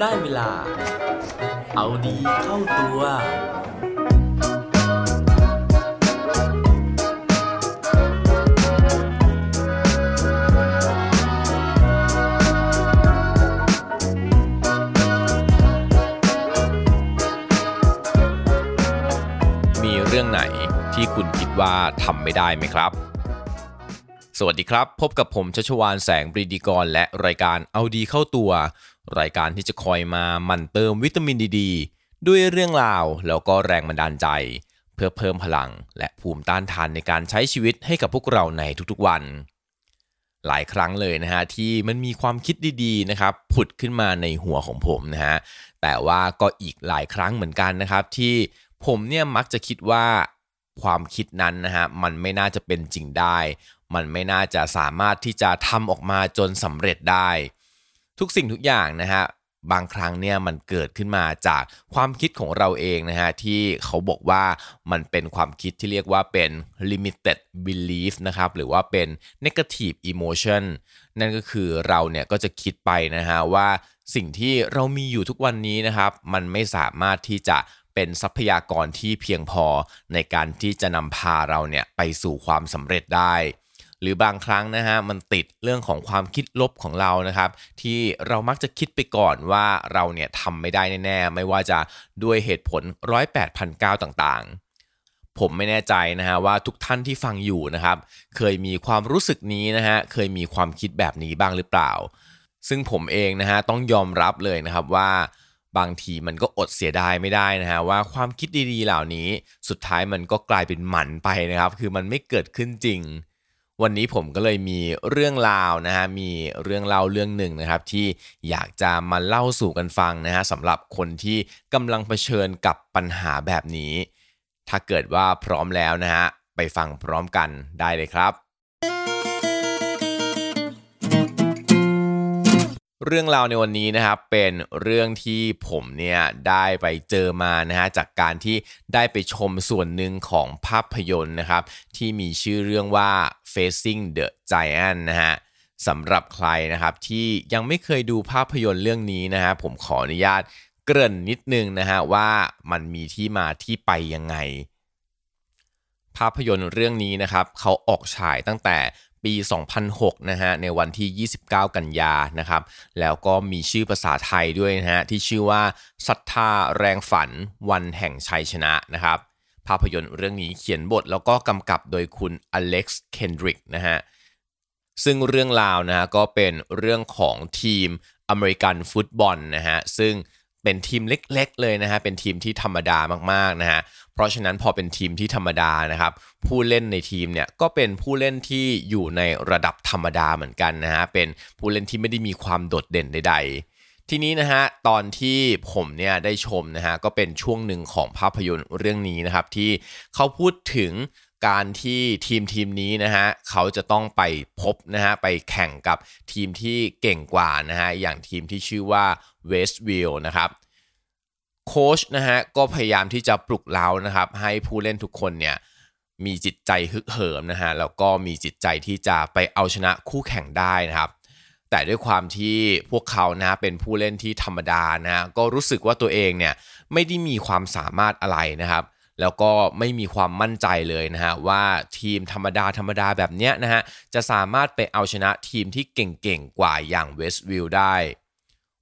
ได้เวลา เอาดีเข้าตัว มีเรื่องไหนที่คุณคิดว่าทำไม่ได้ไหมครับสวัสดีครับ พบกับผมชัชวานแสงปรีดีกร และรายการเอาดีเข้าตัว รายการที่จะคอยมาหมั่นเติมวิตามินดีดด้วยเรื่องราวแล้วก็แรงบันดาลใจ เพื่อเพิ่มพลังและภูมิต้านทานในการใช้ชีวิตให้กับพวกเราในทุกๆวัน หลายครั้งเลยนะฮะที่มันมีความคิดดีๆนะครับผุดขึ้นมาในหัวของผมนะฮะแต่ว่าก็อีกหลายครั้งเหมือนกันนะครับ ที่ผมเนี่ยมักจะคิดว่าความคิดนั้นนะฮะมันไม่น่าจะเป็นจริงได้ มันไม่น่าจะสามารถที่จะทำออกมาจนสำเร็จได้ ทุกสิ่งทุกอย่างนะฮะบางครั้งเนี่ยมันเกิดขึ้นมาจากความคิดของเราเองนะฮะที่เขาบอกว่ามันเป็นความคิดที่เรียกว่าเป็น limited belief นะครับหรือว่าเป็น negative emotion นั่นก็คือเราเนี่ยก็จะคิดไปนะฮะว่าสิ่งที่เรามีอยู่ทุกวันนี้นะครับ มันไม่สามารถที่จะเป็นทรัพยากรที่เพียงพอในการที่จะนำพาเราเนี่ยไปสู่ความสำเร็จได้ หรือบางครั้งนะฮะมันติดเรื่องของความคิดลบของเรานะครับ ที่เรามักจะคิดไปก่อนว่าเราเนี่ยทำไม่ได้แน่ๆ ไม่ว่าจะด้วยเหตุผลร้อยแปดพันเก้าต่างๆผมไม่แน่ใจนะฮะว่าทุกท่านที่ฟังอยู่นะครับ เคยมีความรู้สึกนี้นะฮะเคยมีความคิดแบบนี้บ้างหรือเปล่า ซึ่งผมเองนะฮะต้องยอมรับเลยนะครับว่าบางทีมันก็อดเสียดายไม่ได้นะฮะว่าความคิดดีๆเหล่านี้ สุดท้ายมันก็กลายเป็นหมันไปนะครับ คือมันไม่เกิดขึ้นจริง วันนี้ผมก็เลยมีเรื่องราวนะฮะมีเรื่องเล่าเรื่องหนึ่งนะครับ ที่อยากจะมาเล่าสู่กันฟังนะฮะสำหรับคนที่กำลังเผชิญกับปัญหาแบบนี้ ถ้าเกิดว่าพร้อมแล้วนะฮะไปฟังพร้อมกันได้เลยครับ เรื่องราวในวันนี้นะครับเป็นเรื่องที่ผมเนี่ยได้ไปเจอมานะฮะจากการที่ได้ไปชมส่วนหนึ่งของภาพยนตร์นะครับที่มีชื่อเรื่องว่า Facing the Giant นะฮะสำหรับใครนะครับที่ยังไม่เคยดูภาพยนตร์เรื่องนี้นะฮะผมขออนุญาตเกริ่นนิดนึงนะฮะว่ามันมีที่มาที่ไปยังไง ภาพยนตร์เรื่องนี้นะครับเขาออกฉายตั้งแต่ ปี 2006 นะฮะ ในวันที่ 29 กันยา นะครับ แล้วก็มีชื่อภาษาไทยด้วยนะฮะ ที่ชื่อว่าศรัทธาแรงฝันวันแห่งชัยชนะนะครับ ภาพยนตร์เรื่องนี้เขียนบทแล้วก็กำกับโดยคุณอเล็กซ์ เคนดริกนะฮะ ซึ่งเรื่องราวนะฮะก็เป็นเรื่องของทีมอเมริกันฟุตบอลนะฮะ ซึ่ง เป็นทีมเล็ก ๆ เลยนะฮะ เป็นทีมที่ธรรมดามากๆนะฮะ เพราะฉะนั้นพอเป็นทีมที่ธรรมดานะครับ ผู้เล่นในทีมเนี่ยก็เป็นผู้เล่นที่อยู่ในระดับธรรมดาเหมือนกันนะฮะ เป็นผู้เล่นที่ไม่ได้มีความโดดเด่นใด ๆทีนี้นะฮะตอนที่ผมเนี่ยได้ชมนะฮะก็เป็นช่วงหนึ่งของภาพยนตร์เรื่องนี้นะครับที่เขาพูดถึง การที่ทีมทีมนี้นะฮะเขาจะต้องไปพบนะฮะไปแข่งกับทีมที่เก่งกว่านะฮะอย่างทีมที่ชื่อว่าเวสต์วิลล์นะครับโค้ชนะฮะก็พยายามที่จะปลุกเร้านะครับให้ผู้เล่นทุกคนเนี่ยมีจิตใจฮึกเหิมนะฮะแล้วก็มีจิตใจที่จะไปเอาชนะคู่แข่งได้นะครับ แต่ด้วยความที่พวกเขานะเป็นผู้เล่นที่ธรรมดานะก็รู้สึกว่าตัวเองเนี่ยไม่ได้มีความสามารถอะไรนะครับ แล้วก็ไม่มีความมั่นใจเลยนะฮะว่าทีมธรรมดาธรรมดาแบบเนี้ยนะฮะจะสามารถไปเอาชนะทีมที่เก่งๆกว่าอย่างเวสต์วิลล์ได้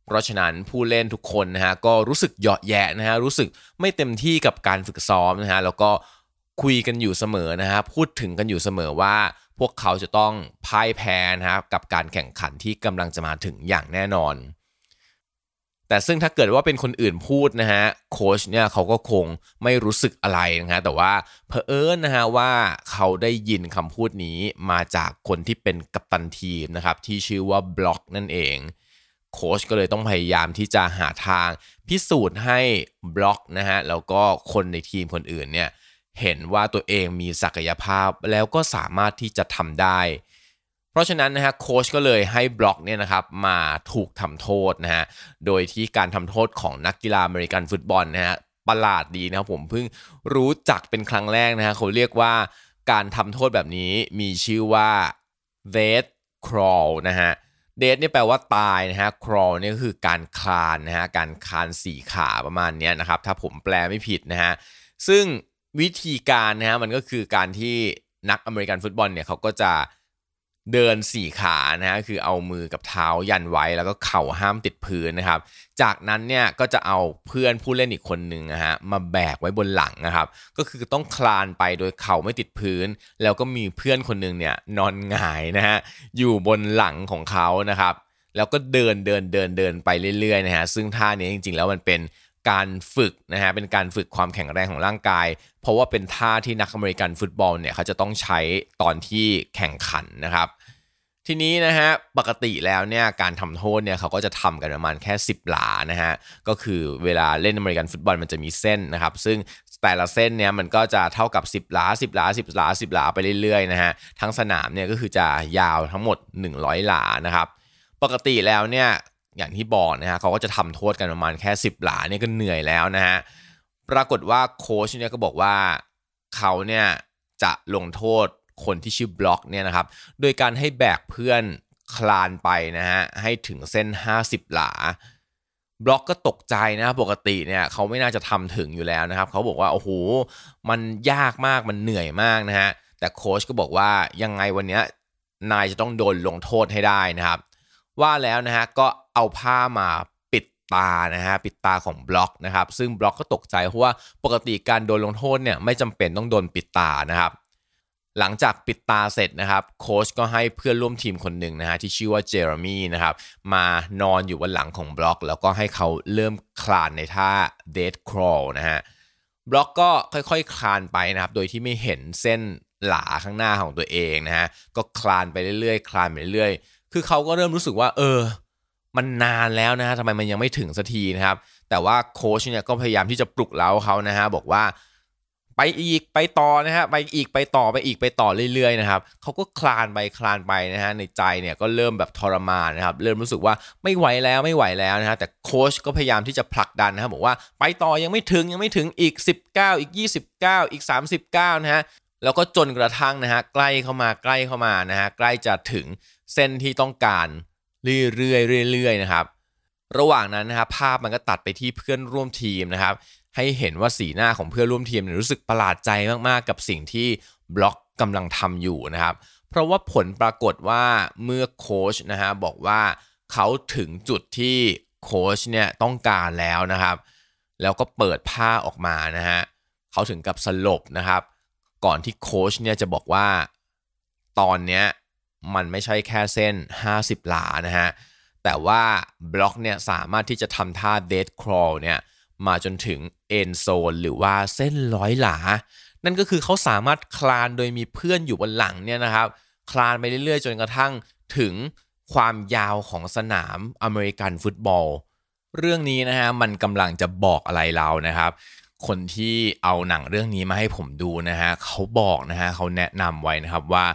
เพราะฉะนั้นผู้เล่นทุกคนนะฮะก็รู้สึกเหยาะแยะนะฮะรู้สึกไม่เต็มที่กับการฝึกซ้อมนะฮะแล้วก็คุยกันอยู่เสมอนะฮะพูดถึงกันอยู่เสมอว่า พวกเขาจะต้องพ่ายแพ้นะครับกับการแข่งขันที่กำลังจะมาถึงอย่างแน่นอน แต่ซึ่งถ้าเกิดว่าเป็นคนอื่นพูดนะฮะโค้ชเนี่ยเขาก็คงไม่รู้สึกอะไรนะฮะแต่ว่าเพอเอิญนะฮะว่าเขาได้ยินคำพูดนี้มาจากคนที่เป็นกัปตันทีมนะครับที่ชื่อว่าบล็อกนั่นเองโค้ชก็เลยต้องพยายามที่จะหาทางพิสูจน์ให้บล็อกนะฮะแล้วก็คนในทีมคนอื่นเนี่ยเห็นว่าตัวเองมีศักยภาพแล้วก็สามารถที่จะทำได้ เพราะฉะนั้นนะฮะโค้ชก็เลยให้บล็อกเนี่ยนะครับมาถูกทำโทษนะฮะโดยที่การทำโทษของนักกีฬาอเมริกันฟุตบอลนะฮะประหลาดดีนะครับผมเพิ่งรู้จักเป็นครั้งแรกนะฮะเขาเรียกว่าการทำโทษแบบนี้มีชื่อว่า vet crawl นะฮะเดทเนี่แปลว่าตายนะฮะ crawl นี่ก็คือการคลานนะฮะการคลานสี่ขาประมาณนี้นะครับถ้าผมแปลไม่ผิดนะฮะซึ่งวิธีการนะฮะมันก็คือการที่นักอเมริกันฟุตบอลเนี่ยเขาก็จะ เดินสี่ขานะฮะคือเอามือกับเท้ายันไว้แล้วก็เข่าห้ามติดพื้นนะครับ จากนั้นเนี่ยก็จะเอาเพื่อนผู้เล่นอีกคนหนึ่งนะฮะมาแบกไว้บนหลังนะครับ ก็คือต้องคลานไปโดยเข่าไม่ติดพื้น แล้วก็มีเพื่อนคนหนึ่งเนี่ยนอนหงายนะฮะอยู่บนหลังของเขานะครับ แล้วก็เดินเดินเดินเดินไปเรื่อยๆนะฮะซึ่งท่านี้จริงๆ แล้วมันเป็น การฝึกนะฮะเป็นการฝึกความแข็งแรงของร่างกาย เพราะว่าเป็นท่าที่นักอเมริกันฟุตบอลเนี่ยเขาจะต้องใช้ตอนที่แข่งขันนะครับทีนี้นะฮะปกติแล้วเนี่ยการทำโทษเนี่ยเขาก็จะทำกันประมาณแค่ 10 หลานะฮะก็คือเวลาเล่นอเมริกันฟุตบอลมันจะมีเส้นนะครับ ซึ่งแต่ละเส้นเนี่ยมันก็จะเท่ากับ 10 หลา 10 หลา 10 หลา 10 หลาไปเรื่อยๆนะฮะทั้งสนามเนี่ยก็คือจะยาวทั้งหมด 100 หลานะครับ ปกติแล้วเนี่ย อย่างที่บอกนะฮะเขาก็จะทำโทษกันประมาณแค่ 10 หลาเนี่ยก็เหนื่อยแล้วนะฮะปรากฏว่าโค้ชเนี่ยก็บอกว่าเขาเนี่ยจะลงโทษคนที่ชื่อบล็อกเนี่ยนะครับโดยการให้แบกเพื่อนคลานไปนะฮะให้ถึงเส้น 50 หลา บล็อกก็ตกใจนะปกติเนี่ยเขาไม่น่าจะทำถึงอยู่แล้วนะครับเขาบอกว่าโอ้โหมันยากมากมันเหนื่อยมากนะฮะแต่โค้ชก็บอกว่ายังไงวันเนี้ยนายจะต้องโดนลงโทษให้ได้นะครับ ว่าแล้วนะฮะก็ เอาผ้ามาปิดตานะฮะปิดตาของบล็อกนะครับซึ่งบล็อกก็ตกใจเพราะว่าปกติการโดนลงโทษเนี่ยไม่จำเป็นต้องโดนปิดตานะครับหลังจากปิดตาเสร็จนะครับโค้ชก็ให้เพื่อนร่วมทีมคนหนึ่งนะฮะที่ชื่อว่าเจอร์มี่นะครับมานอนอยู่บนหลังของบล็อก แล้วก็ให้เขาเริ่มคลานในท่า dead crawl นะฮะบล็อกก็ค่อยๆคลานไปนะครับโดยที่ไม่เห็นเส้นหลาข้างหน้าของตัวเองนะฮะก็คลานไปเรื่อยๆ คลานไปเรื่อยๆ คือเขาก็เริ่มรู้สึกว่าเออ มันนานแล้วนะฮะทำไมมันยังไม่ถึงสักทีนะครับ แต่ว่าโค้ชเนี่ยก็พยายามที่จะปลุกเร้าเขานะฮะบอกว่าไปอีกไปต่อนะฮะไปอีกไปต่อไปอีกไปต่อเรื่อยๆนะครับเขาก็คลานไปคลานไปนะฮะในใจเนี่ยก็เริ่มแบบทรมานนะครับ เริ่มรู้สึกว่าไม่ไหวแล้วไม่ไหวแล้วนะฮะแต่โค้ชก็พยายามที่จะผลักดันนะครับบอกว่าไปต่อยังไม่ถึงยังไม่ถึงอีก 19 อีก 29 อีก 39นะฮะแล้วก็จนกระทั่งนะฮะใกล้เข้ามาใกล้เข้ามานะฮะใกล้จะถึงเส้นที่ต้องการ เรื่อยๆเรื่อยๆนะครับ ระหว่างนั้นนะครับภาพมันก็ตัดไปที่เพื่อนร่วมทีมนะครับ ให้เห็นว่าสีหน้าของเพื่อนร่วมทีมเนี่ยรู้สึกประหลาดใจมากๆ กับสิ่งที่บล็อกกำลังทำอยู่นะครับ เพราะว่าผลปรากฏว่าเมื่อโค้ชนะฮะบอกว่าเขาถึงจุดที่โค้ชเนี่ยต้องการแล้วนะครับ แล้วก็เปิดผ้าออกมานะฮะเขาถึงกับสลบนะครับ ก่อนที่โค้ชเนี่ยจะบอกว่าตอนเนี้ย มันไม่ใช่แค่เส้น 50 หลานะฮะ แต่ว่าบล็อกเนี่ยสามารถที่จะทำท่า death crawl เนี่ยมาจนถึง end zone หรือว่าเส้นร้อยหลา นั่นก็คือเขาสามารถคลานโดยมีเพื่อนอยู่บนหลังเนี่ยนะครับ คลานไปเรื่อยๆ จนกระทั่งถึงความยาวของสนามอเมริกันฟุตบอล เรื่องนี้นะฮะมันกำลังจะบอกอะไรเรานะครับ คนที่เอาหนังเรื่องนี้มาให้ผมดูนะฮะเขาบอกนะฮะเขาแนะนำไว้นะครับว่า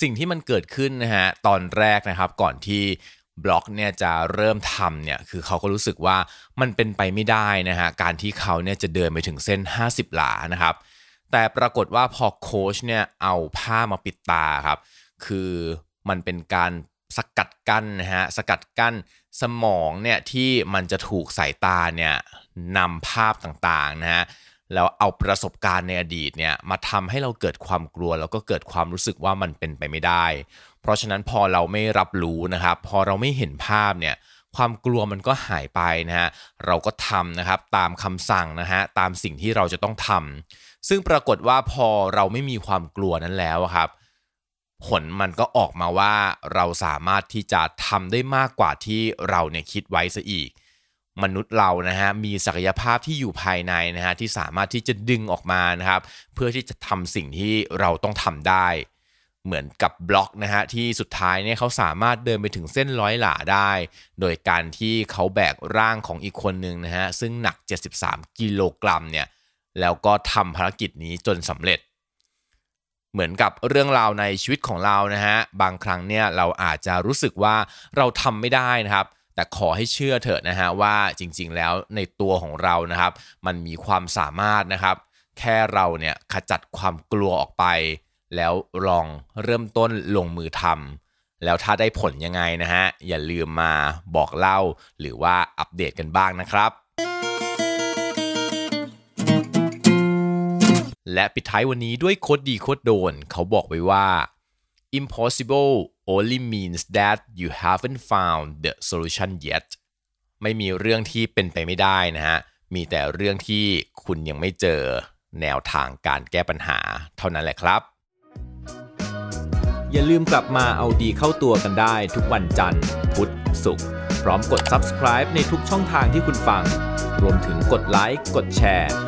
สิ่งที่มันเกิดขึ้นนะฮะตอนแรกนะครับก่อนที่บล็อกเนี่ยจะเริ่มทำเนี่ยคือเขาก็รู้สึกว่ามันเป็นไปไม่ได้นะฮะการที่เขาเนี่ยจะเดินไปถึงเส้น 50 หลานะครับ แต่ปรากฏว่าพอโค้ชเนี่ยเอาผ้ามาปิดตาครับ คือมันเป็นการ สกัดกั้นนะฮะสกัดกั้นสมองเนี่ยที่มันจะถูกสายตาเนี่ยนำภาพต่างๆนะฮะแล้วเอาประสบการณ์ในอดีตเนี่ยมาทำให้เราเกิดความกลัว แล้วก็เกิดความรู้สึกว่ามันเป็นไปไม่ได้ เพราะฉะนั้นพอเราไม่รับรู้นะครับ พอเราไม่เห็นภาพเนี่ยความกลัวมันก็หายไปนะฮะเราก็ทำนะครับตามคำสั่งนะฮะตามสิ่งที่เราจะต้องทำซึ่งปรากฏว่าพอเราไม่มีความกลัวนั้นแล้วครับ ผลมันก็ออกมาว่าเราสามารถที่จะทำได้มากกว่าที่เราเนี่ยคิดไว้ซะอีก มนุษย์เรานะฮะมีศักยภาพที่อยู่ภายในนะฮะที่สามารถที่จะดึงออกมานะครับ เพื่อที่จะทำสิ่งที่เราต้องทำได้ เหมือนกับบล็อกนะฮะที่สุดท้ายเนี่ยเขาสามารถเดินไปถึงเส้นร้อยหลาได้ โดยการที่เขาแบกร่างของอีกคนหนึ่งนะฮะซึ่งหนัก 73 กิโลกรัมเนี่ยแล้วก็ทำภารกิจนี้จนสำเร็จ เหมือนกับเรื่องราวในชีวิตของเรานะฮะบางครั้งเนี่ยเราอาจจะรู้สึกว่าเราทำไม่ได้นะครับแต่ขอให้เชื่อเถอะนะฮะว่าจริงๆแล้วในตัวของเรานะครับ มันมีความสามารถนะครับ แค่เราเนี่ยขจัดความกลัวออกไป แล้วลองเริ่มต้นลงมือทแล้วถ้าได้ผลยังไงนะฮะอย่าลืมมาบอกเล่าหรือว่าอัปเดตกันบ้างนะครับ และปิดท้ายวันนี้ด้วยโคดดีโคดโดน เขาบอกไว้ว่า impossible only means that you haven't found the solution yet ไม่มีเรื่องที่เป็นไปไม่ได้นะฮะ มีแต่เรื่องที่คุณยังไม่เจอแนวทางการแก้ปัญหาเท่านั้นแหละครับ อย่าลืมกลับมาเอาดีเข้าตัวกันได้ทุกวันจันทร์ พุธศุกร์พร้อมกด subscribe ในทุกช่องทางที่คุณฟัง รวมถึงกดไลค์กดแชร์